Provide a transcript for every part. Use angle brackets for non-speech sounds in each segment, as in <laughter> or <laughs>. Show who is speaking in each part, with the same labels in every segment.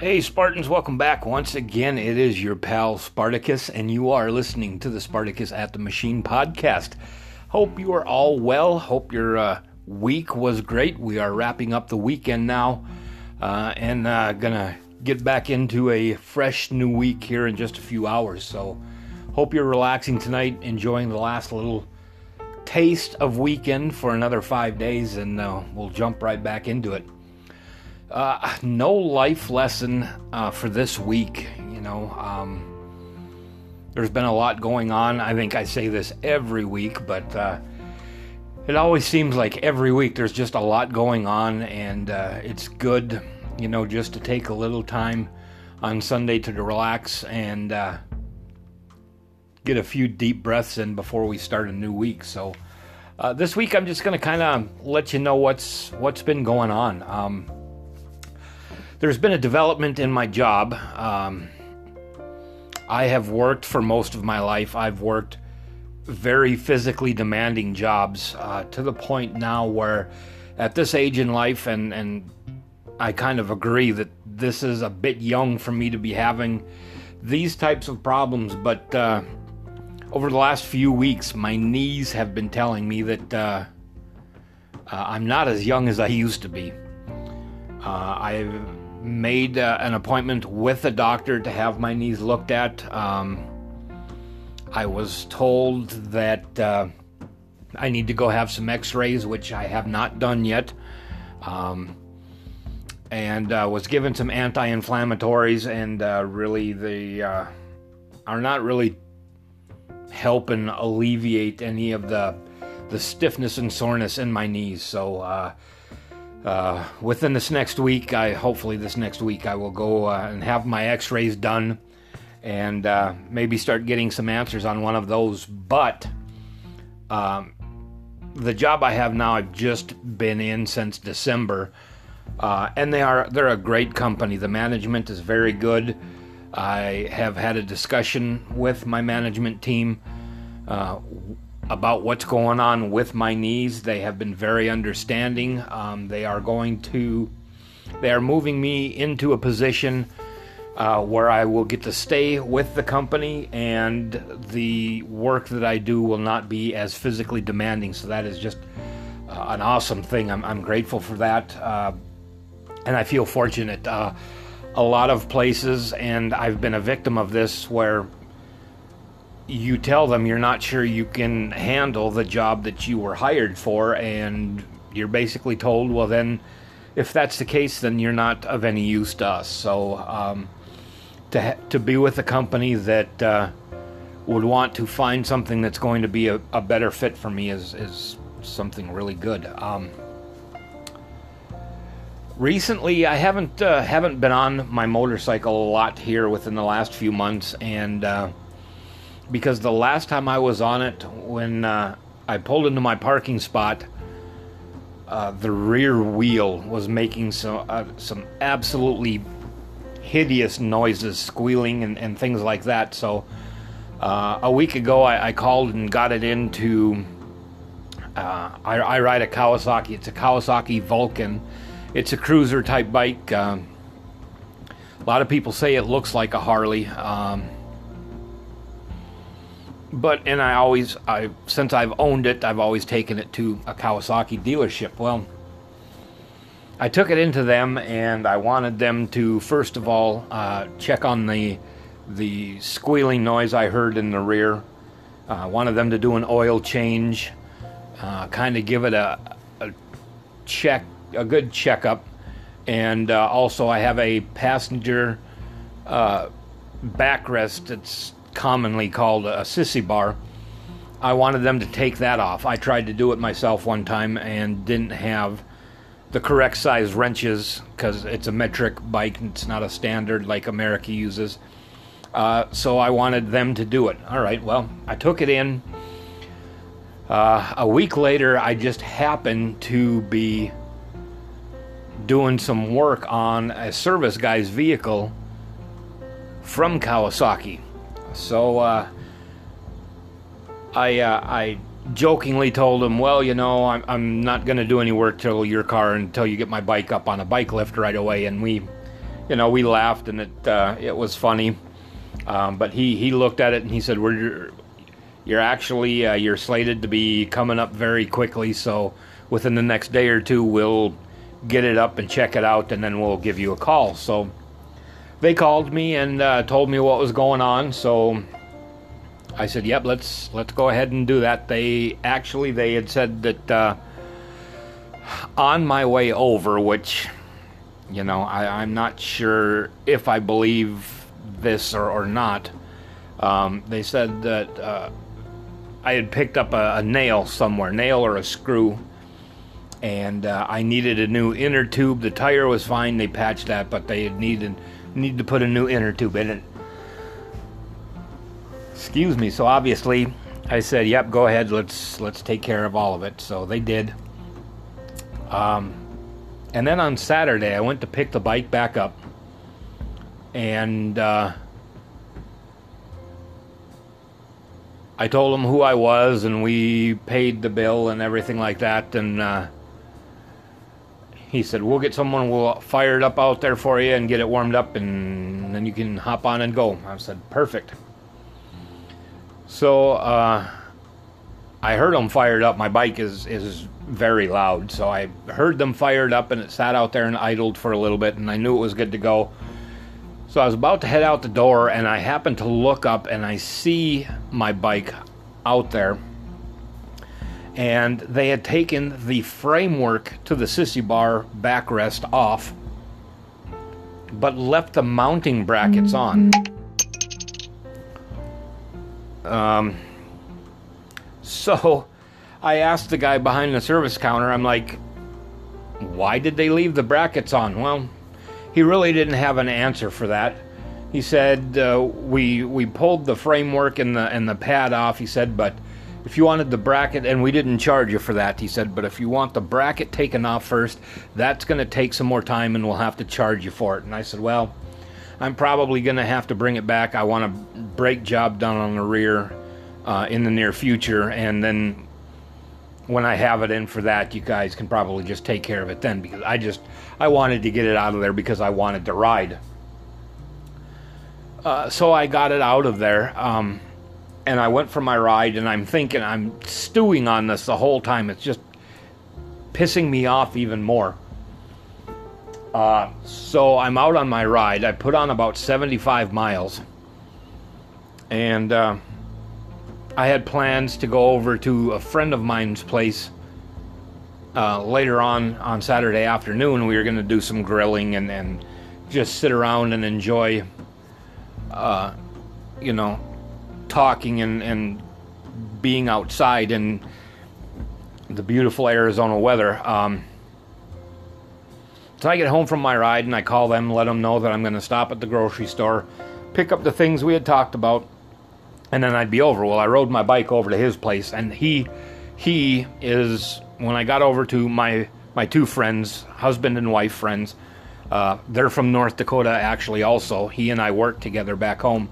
Speaker 1: Hey, Spartans, welcome back. Once again, it is your pal Spartacus, and you are listening to the Spartacus at the Machine podcast. Hope you are all well. Hope your uh, week was great. We are wrapping up the weekend now uh, and uh, gonna get back into a fresh new week here in just a few hours. So, hope you're relaxing tonight, enjoying the last little taste of weekend for another five days, and uh, we'll jump right back into it. Uh, no life lesson uh, for this week. You know, um, there's been a lot going on. I think I say this every week, but uh, it always seems like every week there's just a lot going on, and uh, it's good, you know, just to take a little time on Sunday to relax and uh, get a few deep breaths in before we start a new week. So. Uh, this week, I'm just going to kind of let you know what's what's been going on. Um, there's been a development in my job. Um, I have worked for most of my life. I've worked very physically demanding jobs uh, to the point now where, at this age in life, and and I kind of agree that this is a bit young for me to be having these types of problems. But uh, over the last few weeks, my knees have been telling me that uh, uh I'm not as young as I used to be. Uh, I've made uh, an appointment with a doctor to have my knees looked at. Um, I was told that uh, I need to go have some x rays, which I have not done yet. Um, and uh, was given some anti inflammatories, and uh, really, they uh, are not really helping alleviate any of the, the stiffness and soreness in my knees. So, uh, within this next week, I hopefully this next week I will go uh, and have my X-rays done, and uh, maybe start getting some answers on one of those. But um, the job I have now, I've just been in since December, uh, and they are they're a great company. The management is very good. I have had a discussion with my management team uh, about what's going on with my knees. They have been very understanding. Um, they are going to, they are moving me into a position uh, where I will get to stay with the company and the work that I do will not be as physically demanding. So that is just uh, an awesome thing. I'm, I'm grateful for that. Uh, and I feel fortunate. Uh, a lot of places, and I've been a victim of this, where you tell them you're not sure you can handle the job that you were hired for, and you're basically told, well, then, if that's the case, then you're not of any use to us. So, um, to ha- to be with a company that uh, would want to find something that's going to be a, a better fit for me is is something really good. Um, recently, I haven't uh, haven't been on my motorcycle a lot here within the last few months, and uh, because the last time I was on it, when uh, I pulled into my parking spot, uh, the rear wheel was making some uh, some absolutely hideous noises, squealing and, and things like that. So uh, a week ago, I, I, called and got it into. Uh, I, I, ride a Kawasaki. It's a Kawasaki Vulcan. It's a cruiser type bike. Um, a lot of people say it looks like a Harley. Um, but and I always I since I've owned it, I've always taken it to a Kawasaki dealership. Well, I took it into them, and I wanted them to first of all uh, check on the the squealing noise I heard in the rear. I uh, wanted them to do an oil change, uh, kind of give it a, a, check, a good checkup, and uh, also I have a passenger uh, backrest. It's commonly called a sissy bar. I wanted them to take that off. I tried to do it myself one time and didn't have the correct size wrenches because it's a metric bike. and It's not a standard like America uses. Uh, so I wanted them to do it. All right, well, I took it in. Uh, a week later, I just happened to be doing some work on a service guy's vehicle from Kawasaki. So uh, I uh, I jokingly told him, well, you know, I'm, I'm not going to do any work till your car until you get my bike up on a bike lift right away. And we you know, we laughed and it uh, it was funny. Um, but he he looked at it and he said, "We're you're actually uh, you're slated to be coming up very quickly, so within the next day or two, we'll get it up and check it out, and then we'll give you a call." So they called me and uh, told me what was going on. So I said, "Yep, let's let's go ahead and do that." They actually they had said that uh, on my way over, which you know I, I'm not sure if I believe this or, or not. Um, they said that uh, I had picked up a, a, nail somewhere, nail or a screw, and uh, I needed a new inner tube. The tire was fine; they patched that, but they had needed need to put a new inner tube in it. Excuse me. So obviously, I said, "Yep, go ahead. Let's let's take care of all of it." So they did. Um, and then on Saturday, I went to pick the bike back up and uh, I told him who I was, and we paid the bill and everything like that. And uh, he said, "We'll get someone. We'll fire it up out there for you and get it warmed up, and then you can hop on and go." I said, "Perfect." So uh, I heard them fired up. My bike is is very loud, so I heard them fired up, and it sat out there and idled for a little bit, and I knew it was good to go. So I was about to head out the door, and I happened to look up and I see my bike out there. And they had taken the framework to the sissy bar backrest off, but left the mounting brackets on. Um, so I asked the guy behind the service counter, I'm like, why did they leave the brackets on? Well, he really didn't have an answer for that. He said uh, we we pulled the framework and the and the pad off. He said, but if you wanted the bracket, and we didn't charge you for that, he said, but if you want the bracket taken off first, that's going to take some more time, and we'll have to charge you for it. And I said, well, I'm probably going to have to bring it back. I want a brake job done on the rear uh, in the near future, and then when I have it in for that, you guys can probably just take care of it then because I just I wanted to get it out of there because I wanted to ride. Uh, so I got it out of there, um, and I went for my ride, and I'm thinking I'm stewing on this the whole time. It's just pissing me off even more. Uh, so I'm out on my ride. I put on about 75 miles, and. Uh, I had plans to go over to a friend of mine's place uh, later on on Saturday afternoon. We were going to do some grilling and, and just sit around and enjoy, uh, you know, talking and, and being outside in the beautiful Arizona weather. Um, so I get home from my ride and I call them, let them know that I'm going to stop at the grocery store, pick up the things we had talked about and then I'd be over. Well, I rode my bike over to his place, and he he is when I got over to my my two friends, husband and wife friends. Uh, they're from North Dakota, actually. Also, he and I worked together back home.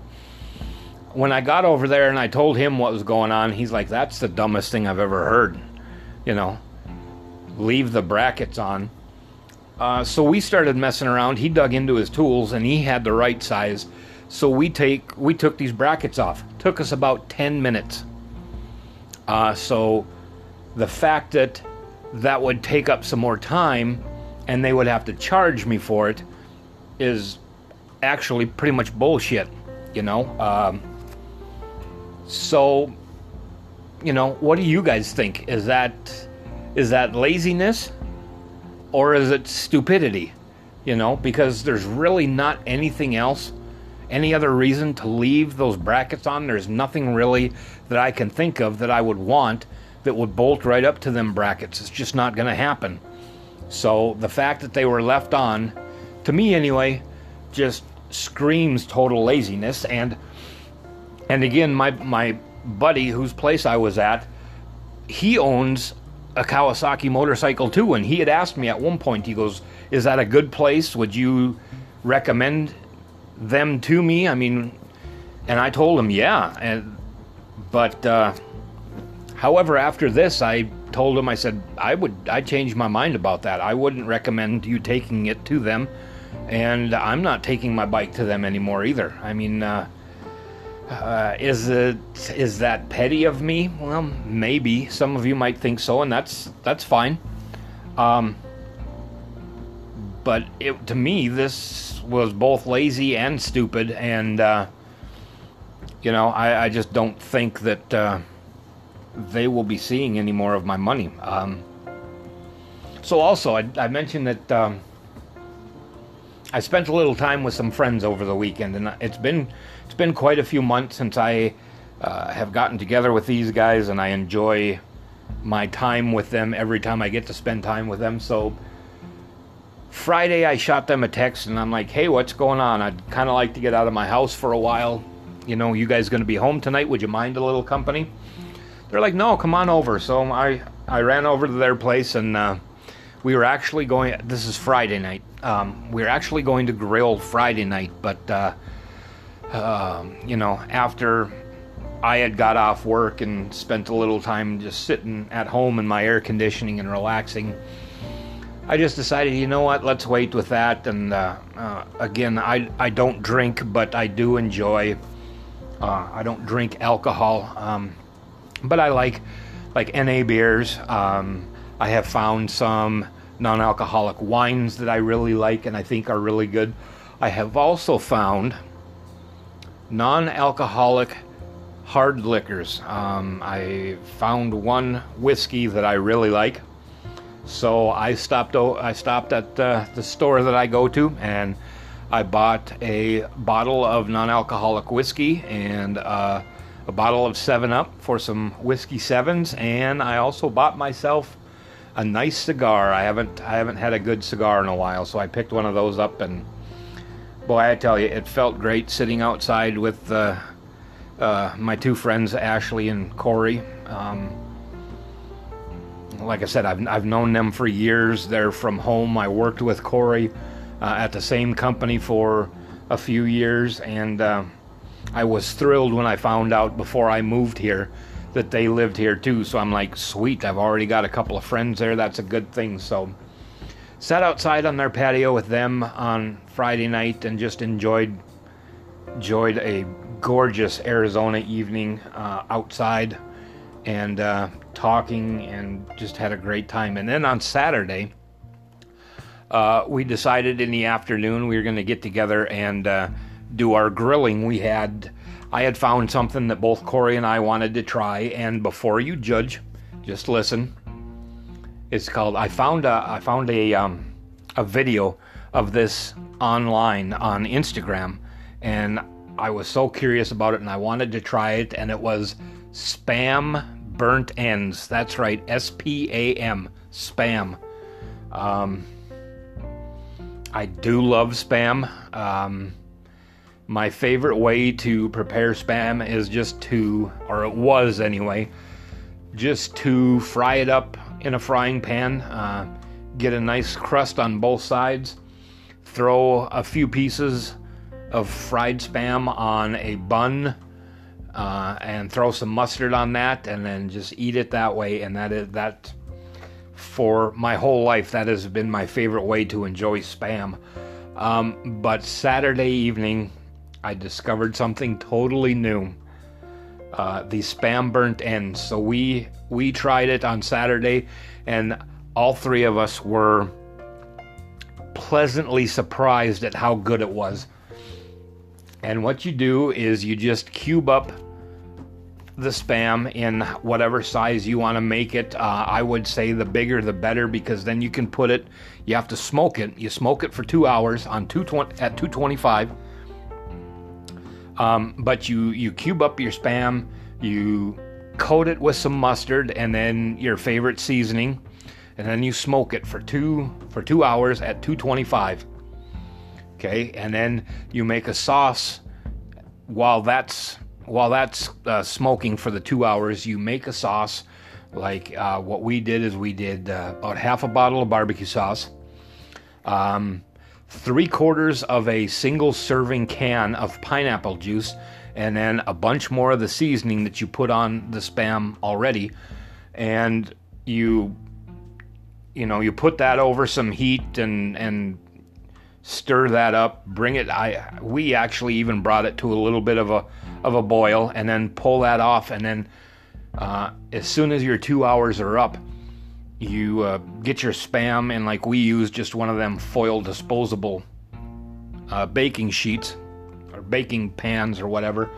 Speaker 1: When I got over there and I told him what was going on, he's like, "That's the dumbest thing I've ever heard." You know, leave the brackets on. Uh, so we started messing around. He dug into his tools, and he had the right size so we take we took these brackets off. Took us about ten minutes. Uh, so the fact that that would take up some more time, and they would have to charge me for it, is actually pretty much bullshit. You know. Um, so, you know, what do you guys think? Is that is that laziness, or is it stupidity? You know, because there's really not anything else any other reason to leave those brackets on. There's nothing really that I can think of that I would want that would bolt right up to them brackets. It's just not going to happen. So the fact that they were left on, to me anyway, just screams total laziness. And and again, my my buddy whose place I was at, he owns a Kawasaki motorcycle too, and he had asked me at one point. He goes, "Is that a good place? Would you recommend them to me. I mean, and I told him, yeah. And but uh, however, after this, I told him, I said, I would, I changed my mind about that. I wouldn't recommend you taking it to them. and I'm not taking my bike to them anymore either. I mean, uh, uh, is it is that petty of me? Well, maybe some of you might think so, and that's that's fine. Um, but it, to me, this was both lazy and stupid, and uh, you know, I, I, just don't think that uh, they will be seeing any more of my money. Um, so, also, I, I mentioned that um, I spent a little time with some friends over the weekend, and it's been it's been quite a few months since I uh, have gotten together with these guys, and I enjoy my time with them every time I get to spend time with them. So Friday, I shot them a text, and I'm like, "Hey, what's going on? I'd kind of like to get out of my house for a while. You know, you guys going to be home tonight? Would you mind a little company?" They're like, "No, come on over." So I I ran over to their place and. Uh, we were actually going. This is Friday night. Um, we were actually going to grill Friday night, but uh, uh, you know, after I had got off work and spent a little time just sitting at home in my air conditioning and relaxing, I just decided, you know what, let's wait with that. And uh, uh again, I I don't drink, but I do enjoy. Uh, I don't drink alcohol, um, but I like like NA beers. Um, I have found some non alcoholic wines that I really like and I think are really good. I have also found non alcoholic hard liquors. Um, I found one whiskey that I really like. So I stopped. I stopped at uh, the store that I go to, and I bought a bottle of non-alcoholic whiskey and uh, a bottle of Seven Up for some whiskey sevens, and I also bought myself a nice cigar. I haven't I haven't had a good cigar in a while, so I picked one of those up and boy, I tell you, it felt great sitting outside with uh, uh, my two friends Ashley and Corey. Um, like I said, I've I've known them for years. They're from home. I worked with Corey uh, at the same company for a few years, and uh, I was thrilled when I found out before I moved here that they lived here too. So I'm like, sweet, I've already got a couple of friends there. That's a good thing. So sat outside on their patio with them on Friday night and just enjoyed enjoyed a gorgeous Arizona evening uh, outside and uh, talking and just had a great time. And then on Saturday, uh, we decided in the afternoon we were going to get together and uh, do our grilling. We had I had found something that both Corey and I wanted to try, and before you judge, just listen. It's called. I found a. I found a um, a video of this online on Instagram, and I was so curious about it, and I wanted to try it, and it was spam burnt ends. That's right, S P A M, spam. Um, I do love spam. Um, my favorite way to prepare spam is just to, or it was anyway, just to fry it up in a frying pan, uh, get a nice crust on both sides, throw a few pieces of fried spam on a bun, uh, and throw some mustard on that, and then just eat it that way. And that is that. For my whole life, that has been my favorite way to enjoy spam. Um, but Saturday evening, I discovered something totally new. Uh, the spam burnt ends. So we we tried it on Saturday, and all three of us were pleasantly surprised at how good it was. And what you do is you just cube up the spam in whatever size you want to make it. Uh, I would say the bigger the better because then you can put it. You have to smoke it. You smoke it for two hours on two twenty at two twenty five um, but you you cube up your spam, you coat it with some mustard and then your favorite seasoning, and then you smoke it for two for two hours at 225. Okay, and then you make a sauce while that's while that's uh, smoking for the two hours. You make a sauce like uh, what we did is we did uh, about half a bottle of barbecue sauce. Um, three quarters of a single serving can of pineapple juice, and then a bunch more of the seasoning that you put on the spam already. And you, you know, you put that over some heat and, and stir that up, bring it. I we actually even brought it to a little bit of a of a boil, and then pull that off, and then uh, as soon as your two hours are up, you uh, get your spam, and like we use just one of them foil disposable uh, baking sheets or baking pans or whatever.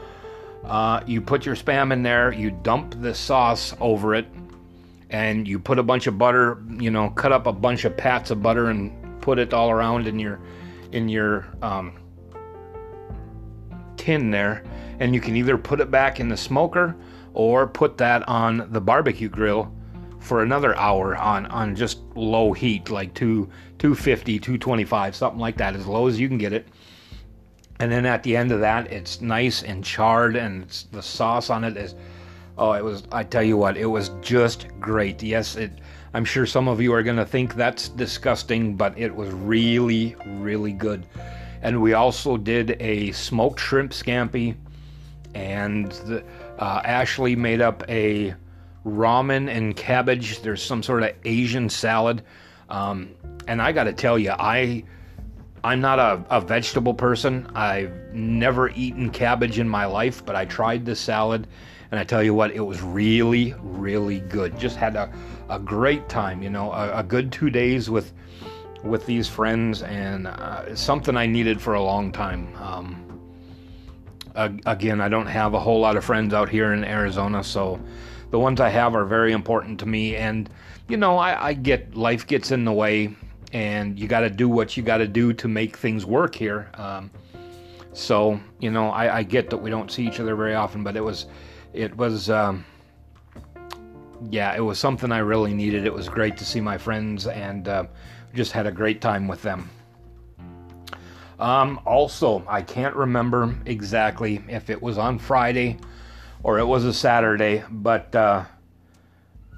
Speaker 1: Uh, you put your spam in there, you dump the sauce over it, and you put a bunch of butter, you know, cut up a bunch of pats of butter and put it all around in your in your um, tin there, and you can either put it back in the smoker or put that on the barbecue grill for another hour on on just low heat, like two 250, 225, something like that, as low as you can get it. And then at the end of that, it's nice and charred, and the sauce on it is. Oh, it was. I tell you what, it was just great. Yes, it. I'm sure some of you are going to think that's disgusting, but it was really, really good. And we also did a smoked shrimp scampi, and the, uh, Ashley made up a ramen and cabbage. There's some sort of Asian salad. Um, and I got to tell you, I I'm not a, a, vegetable person. I've never eaten cabbage in my life, but I tried this salad, and I tell you what, it was really, really good. Just had a, a great time, you know, a, a good two days with with these friends, and uh, something I needed for a long time. Um, again, I don't have a whole lot of friends out here in Arizona, so the ones I have are very important to me. And you know, I, I get life gets in the way, and you got to do what you got to do to make things work here. Um, so you know, I, I, get that we don't see each other very often, but it was, it was. Um, yeah, it was something I really needed. It was great to see my friends and uh, just had a great time with them. Um, also, I can't remember exactly if it was on Friday or it was a Saturday, but uh,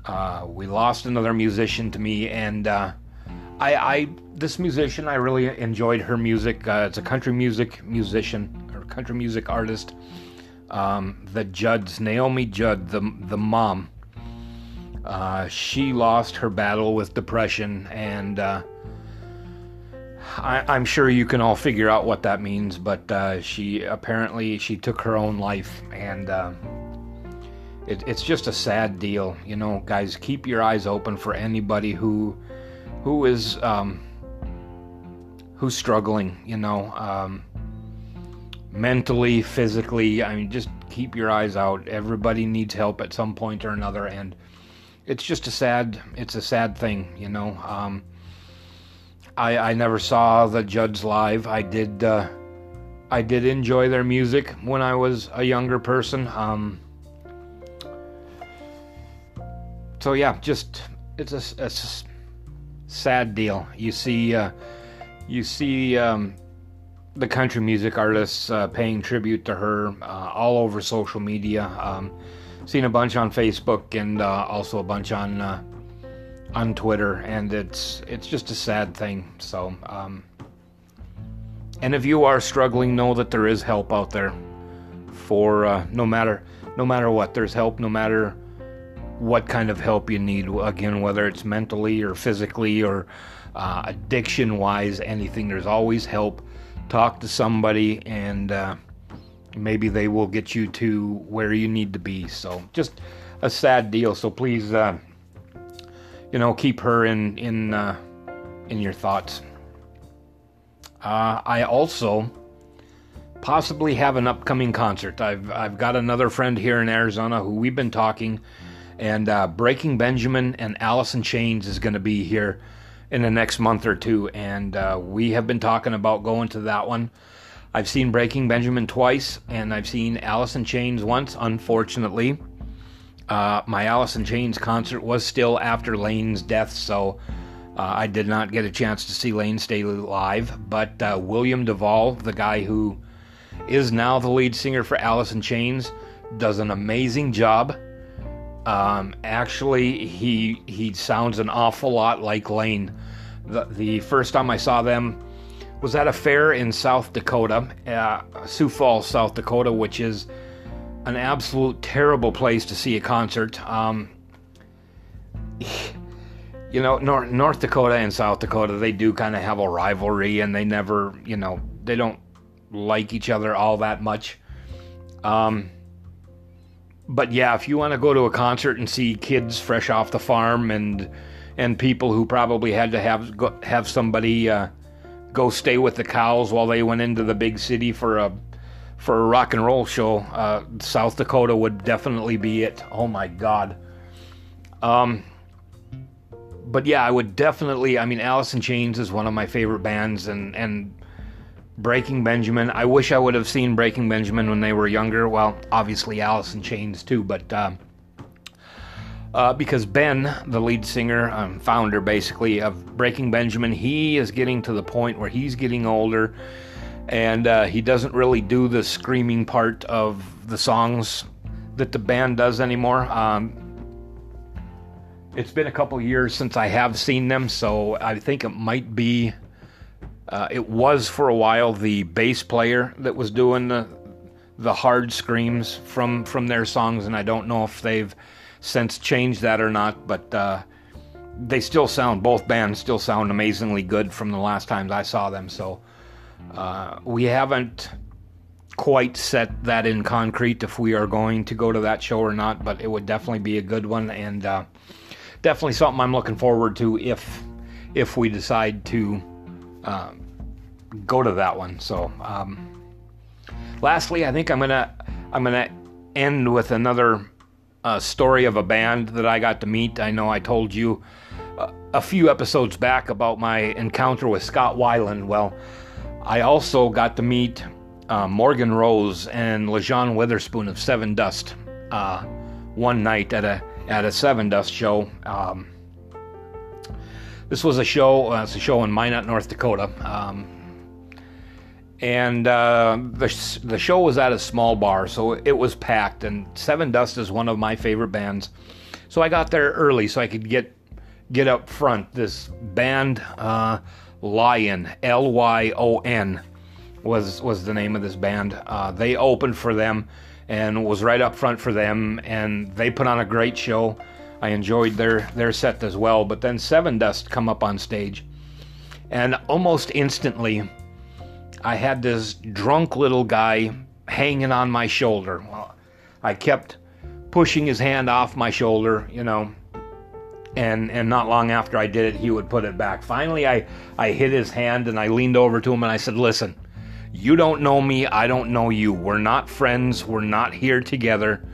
Speaker 1: uh, we lost another musician to me, and uh, I, I, this musician I really enjoyed her music. Uh, it's a country music musician or country music artist. Um, the Judds, Naomi Judd, the the mom. Uh, she lost her battle with depression, and uh, I, am sure you can all figure out what that means, but uh, she apparently she took her own life, and uh, it, it's just a sad deal. You know, guys, keep your eyes open for anybody who who is um, who's struggling. You know, um, mentally, physically. I mean, just keep your eyes out. Everybody needs help at some point or another, and it's just a sad. It's a sad thing. You know. Um, I, I never saw the Judds live. I did uh, I did enjoy their music when I was a younger person. Um, so yeah, just it's a, a sad deal. You see, uh, you see um, the country music artists uh, paying tribute to her uh, all over social media. Um, seen a bunch on Facebook and uh, also a bunch on uh, on Twitter, and it's it's just a sad thing. So, um, and if you are struggling, know that there is help out there. For uh, no matter no matter what, there's help. No matter what kind of help you need. Again, whether it's mentally or physically or uh, addiction wise, anything. There's always help. Talk to somebody, and uh, maybe they will get you to where you need to be. So, just a sad deal. So please uh, you know, keep her in in uh, in your thoughts. Uh, I also possibly have an upcoming concert. I've I've got another friend here in Arizona who we've been talking, and uh, Breaking Benjamin and Alice in Chains is going to be here in the next month or two, and uh, we have been talking about going to that one. I've seen Breaking Benjamin twice, and I've seen Alice in Chains once, unfortunately. Uh, my Alice in Chains concert was still after Layne's death, so uh, I did not get a chance to see Layne Staley live. But uh, William DuVall, the guy who is now the lead singer for Alice in Chains, does an amazing job. Um, actually, he he sounds an awful lot like Layne. The, the first time I saw them was at a fair in South Dakota, uh, Sioux Falls, South Dakota, which is an absolute terrible place to see a concert. Um, <sighs> you know, North, North Dakota and South Dakota, they do kind of have a rivalry and they never, you know, they don't like each other all that much. Um, but yeah, if you want to go to a concert and see kids fresh off the farm and and people who probably had to have go, have somebody uh, go stay with the cows while they went into the big city for a for a rock and roll show, uh, South Dakota would definitely be it. Oh my God. Um, but yeah, I would definitely. I mean, Alice in Chains is one of my favorite bands, and and Breaking Benjamin. I wish I would have seen Breaking Benjamin when they were younger. Well, obviously Alice in Chains too, but uh, uh, because Ben, the lead singer, um, founder basically of Breaking Benjamin, he is getting to the point where he's getting older, and uh, he doesn't really do the screaming part of the songs that the band does anymore. Um, it's been a couple years since I have seen them, so I think it might be. Uh, it was for a while the bass player that was doing the the hard screams from from their songs, and I don't know if they've since changed that or not. But uh, they still sound both bands still sound amazingly good from the last times I saw them. So uh, we haven't quite set that in concrete if we are going to go to that show or not, but it would definitely be a good one and uh, definitely something I'm looking forward to if if we decide to um, go to that one. So, um, lastly, I think I'm gonna I'm gonna end with another uh, story of a band that I got to meet. I know I told you uh, a few episodes back about my encounter with Scott Weiland. Well, I also got to meet uh, Morgan Rose and Lajon Witherspoon of Sevendust uh, one night at a at a Sevendust show. Um, this was a show. Uh, it's a show in Minot, North Dakota. Um, and uh, the the show was at a small bar, so it was packed. And Sevendust is one of my favorite bands, so I got there early so I could get get up front. This band, Lyon, L Y O N, was was the name of this band. Uh, they opened for them and was right up front for them, and they put on a great show. I enjoyed their their set as well. But then Sevendust come up on stage, and almost instantly, I had this drunk little guy hanging on my shoulder. I kept pushing his hand off my shoulder, you know, and and not long after I did it, he would put it back. Finally, I I hit his hand and I leaned over to him and I said, "Listen." You don't know me, I don't know you. We're not friends, we're not here together.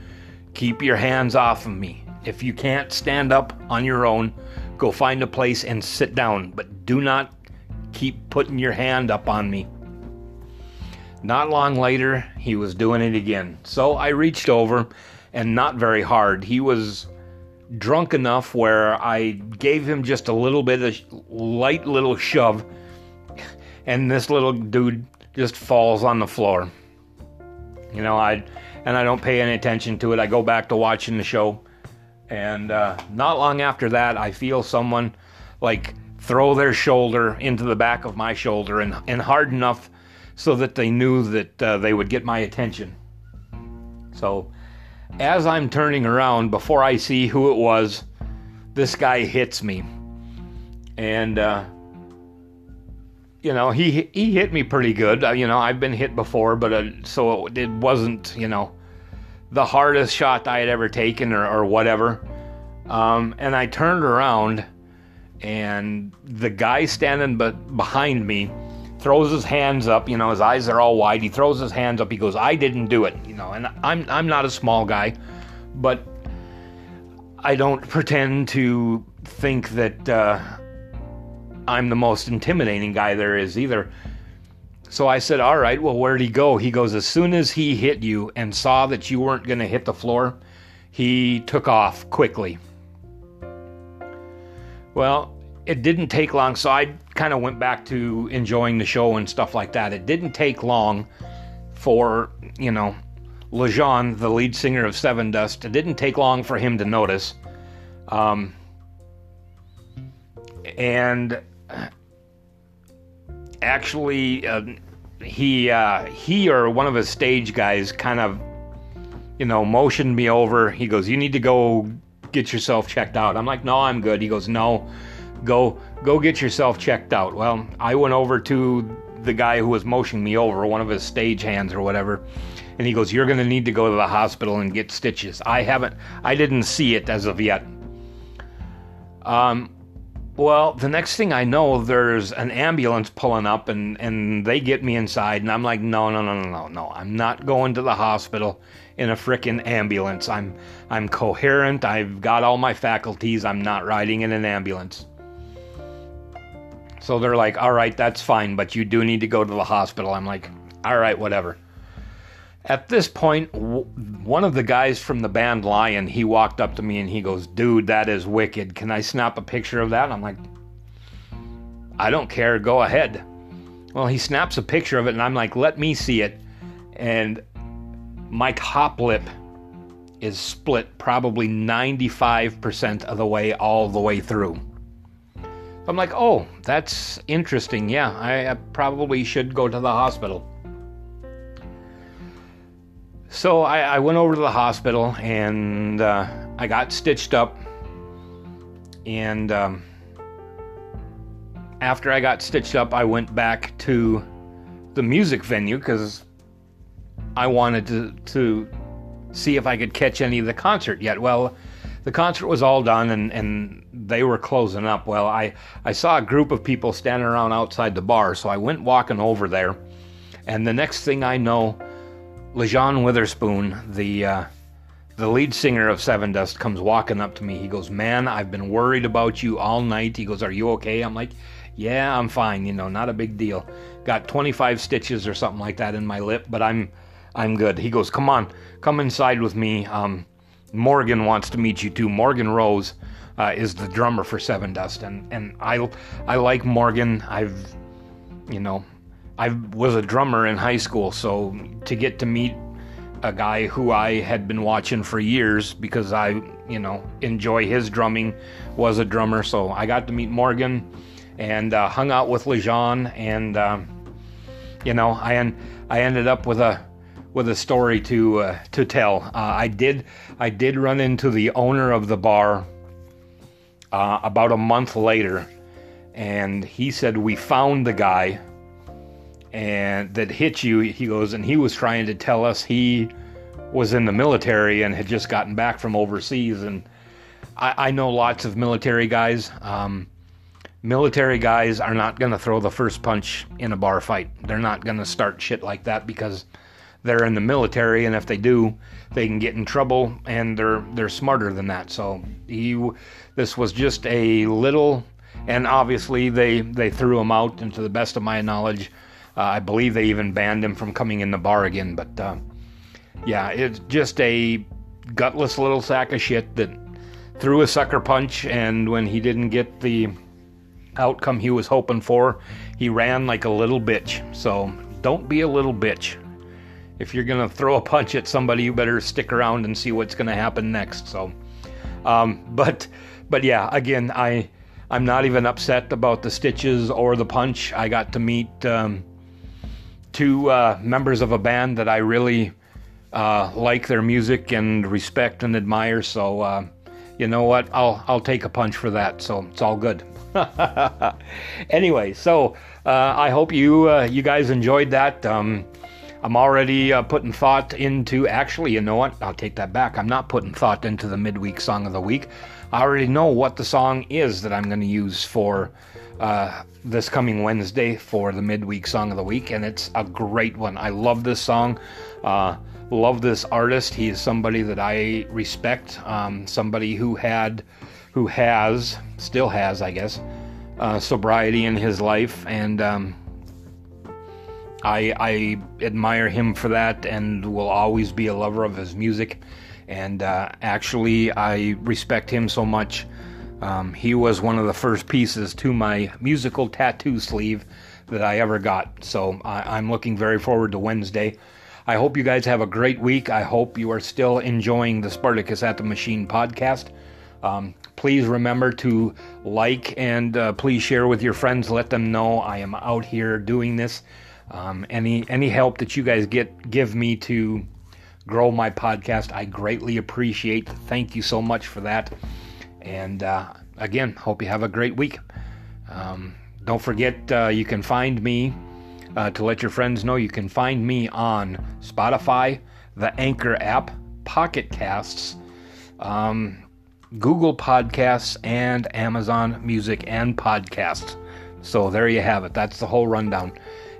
Speaker 1: Keep your hands off of me. If you can't stand up on your own, go find a place and sit down, but do not keep putting your hand up on me. Not long later, he was doing it again. So I reached over, and not very hard. He was drunk enough where I gave him just a little bit of light little shove, and this little dude just falls on the floor. You know, I and I don't pay any attention to it. I go back to watching the show, and uh, not long after that, I feel someone like throw their shoulder into the back of my shoulder and and hard enough so that they knew that uh, they would get my attention. So, as I'm turning around, before I see who it was, this guy hits me, and. Uh, you know, he he hit me pretty good. Uh, you know, I've been hit before, but uh, so it, it, wasn't, you know, the hardest shot I had ever taken or, or whatever. Um, and I turned around, and the guy standing be- behind me throws his hands up. You know, his eyes are all wide. He throws his hands up. He goes, "I didn't do it." You know, and I'm I'm not a small guy, but I don't pretend to think that. Uh, I'm the most intimidating guy there is either. So I said, All right, well, where'd he go? He goes, As soon as he hit you and saw that you weren't going to hit the floor, he took off quickly. Well, it didn't take long, so I kind of went back to enjoying the show and stuff like that. It didn't take long for, you know, Lajon, the lead singer of Sevendust, it didn't take long for him to notice. Um, and actually, uh, he uh, he or one of his stage guys kind of, you know, motioned me over. He goes, "You need to go get yourself checked out. I'm like, no, I'm good. He goes, no, go go get yourself checked out. Well, I went over to the guy who was motioning me over, one of his stage hands or whatever, and he goes, "You're going to need to go to the hospital and get stitches." I haven't, I didn't see it as of yet. Um, well, the next thing I know, there's an ambulance pulling up, and and they get me inside, and I'm like, no, no, no, no, no, no, I'm not going to the hospital in a frickin' ambulance. I'm I'm coherent. I've got all my faculties. I'm not riding in an ambulance. So they're like, all right, that's fine, but you do need to go to the hospital. I'm like, all right, whatever. At this point, one of the guys from the band Lyon, he walked up to me and he goes, dude, that is wicked. Can I snap a picture of that? I'm like, I don't care. Go ahead. Well, he snaps a picture of it and I'm like, let me see it. And my top lip is split probably 95% of the way all the way through. I'm like, oh, that's interesting. Yeah, I, probably should go to the hospital. So I, I, went over to the hospital and uh, I got stitched up. And um, after I got stitched up, I went back to the music venue because I wanted to, to see if I could catch any of the concert yet. Well, the concert was all done and, and they were closing up. Well, I, I saw a group of people standing around outside the bar, so I went walking over there. And the next thing I know, Lajon Witherspoon, the uh, the lead singer of Sevendust, comes walking up to me. He goes, "Man, I've been worried about you all night." He goes, "Are you okay?" I'm like, "Yeah, I'm fine. You know, not a big deal. Got 25 stitches or something like that in my lip, but I'm I'm good." He goes, "Come on, come inside with me." Um, Morgan wants to meet you too. Morgan Rose uh, is the drummer for Sevendust, and and I I like Morgan. I've you know I was a drummer in high school, so to get to meet a guy who I had been watching for years because I you know enjoy his drumming was a drummer, so I got to meet Morgan and uh, hung out with Lajon, and um, you know I en- I ended up with a with a story to uh, to tell. Uh, I did I did run into the owner of the bar uh, about a month later, and he said we found the guy and that hit you. He goes and he was trying to tell us he was in the military and had just gotten back from overseas. And I, I know lots of military guys. Um, military guys are not going to throw the first punch in a bar fight. They're not going to start shit like that because they're in the military, and if they do, they can get in trouble, and they're they're smarter than that. So he, this was just a little, and obviously they they threw him out. And to the best of my knowledge, uh, I believe they even banned him from coming in the bar again. But uh, yeah, it's just a gutless little sack of shit that threw a sucker punch, and when he didn't get the outcome he was hoping for, he ran like a little bitch. So don't be a little bitch if you're going to throw a punch at somebody, you better stick around and see what's going to happen next. So, um, but, but yeah, again, I, I'm not even upset about the stitches or the punch. I got to meet um, two uh, members of a band that I really uh, like their music and respect and admire. So, uh, you know what? I'll I'll take a punch for that. So it's all good. <laughs> anyway, so uh, I hope you uh, you guys enjoyed that. Um, I'm already uh, putting thought into. Actually, you know what? I'll take that back. I'm not putting thought into the midweek song of the week. I already know what the song is that I'm going to use for uh, this coming Wednesday for the midweek song of the week, and it's a great one. I love this song. Uh, love this artist. He is somebody that I respect. Um, somebody who had, who has, still has, I guess, uh, sobriety in his life, and um, I, I admire him for that and will always be a lover of his music. And uh, actually, I respect him so much. Um, he was one of the first pieces to my musical tattoo sleeve that I ever got. So I, I'm looking very forward to Wednesday. I hope you guys have a great week. I hope you are still enjoying the Spartacus at the Machine podcast. Um, please remember to like and uh, please share with your friends. Let them know I am out here doing this. Um, any any help that you guys get give me to grow my podcast. I greatly appreciate. Thank you so much for that. And uh, again, hope you have a great week. Um, don't forget, uh, you can find me uh, to let your friends know. You can find me on Spotify, the Anchor app, Pocket Casts, um, Google Podcasts, and Amazon Music and Podcasts. So there you have it. That's the whole rundown.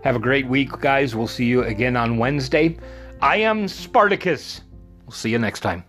Speaker 1: Have a great week, guys. We'll see you again on Wednesday. I am Spartacus. We'll see you next time.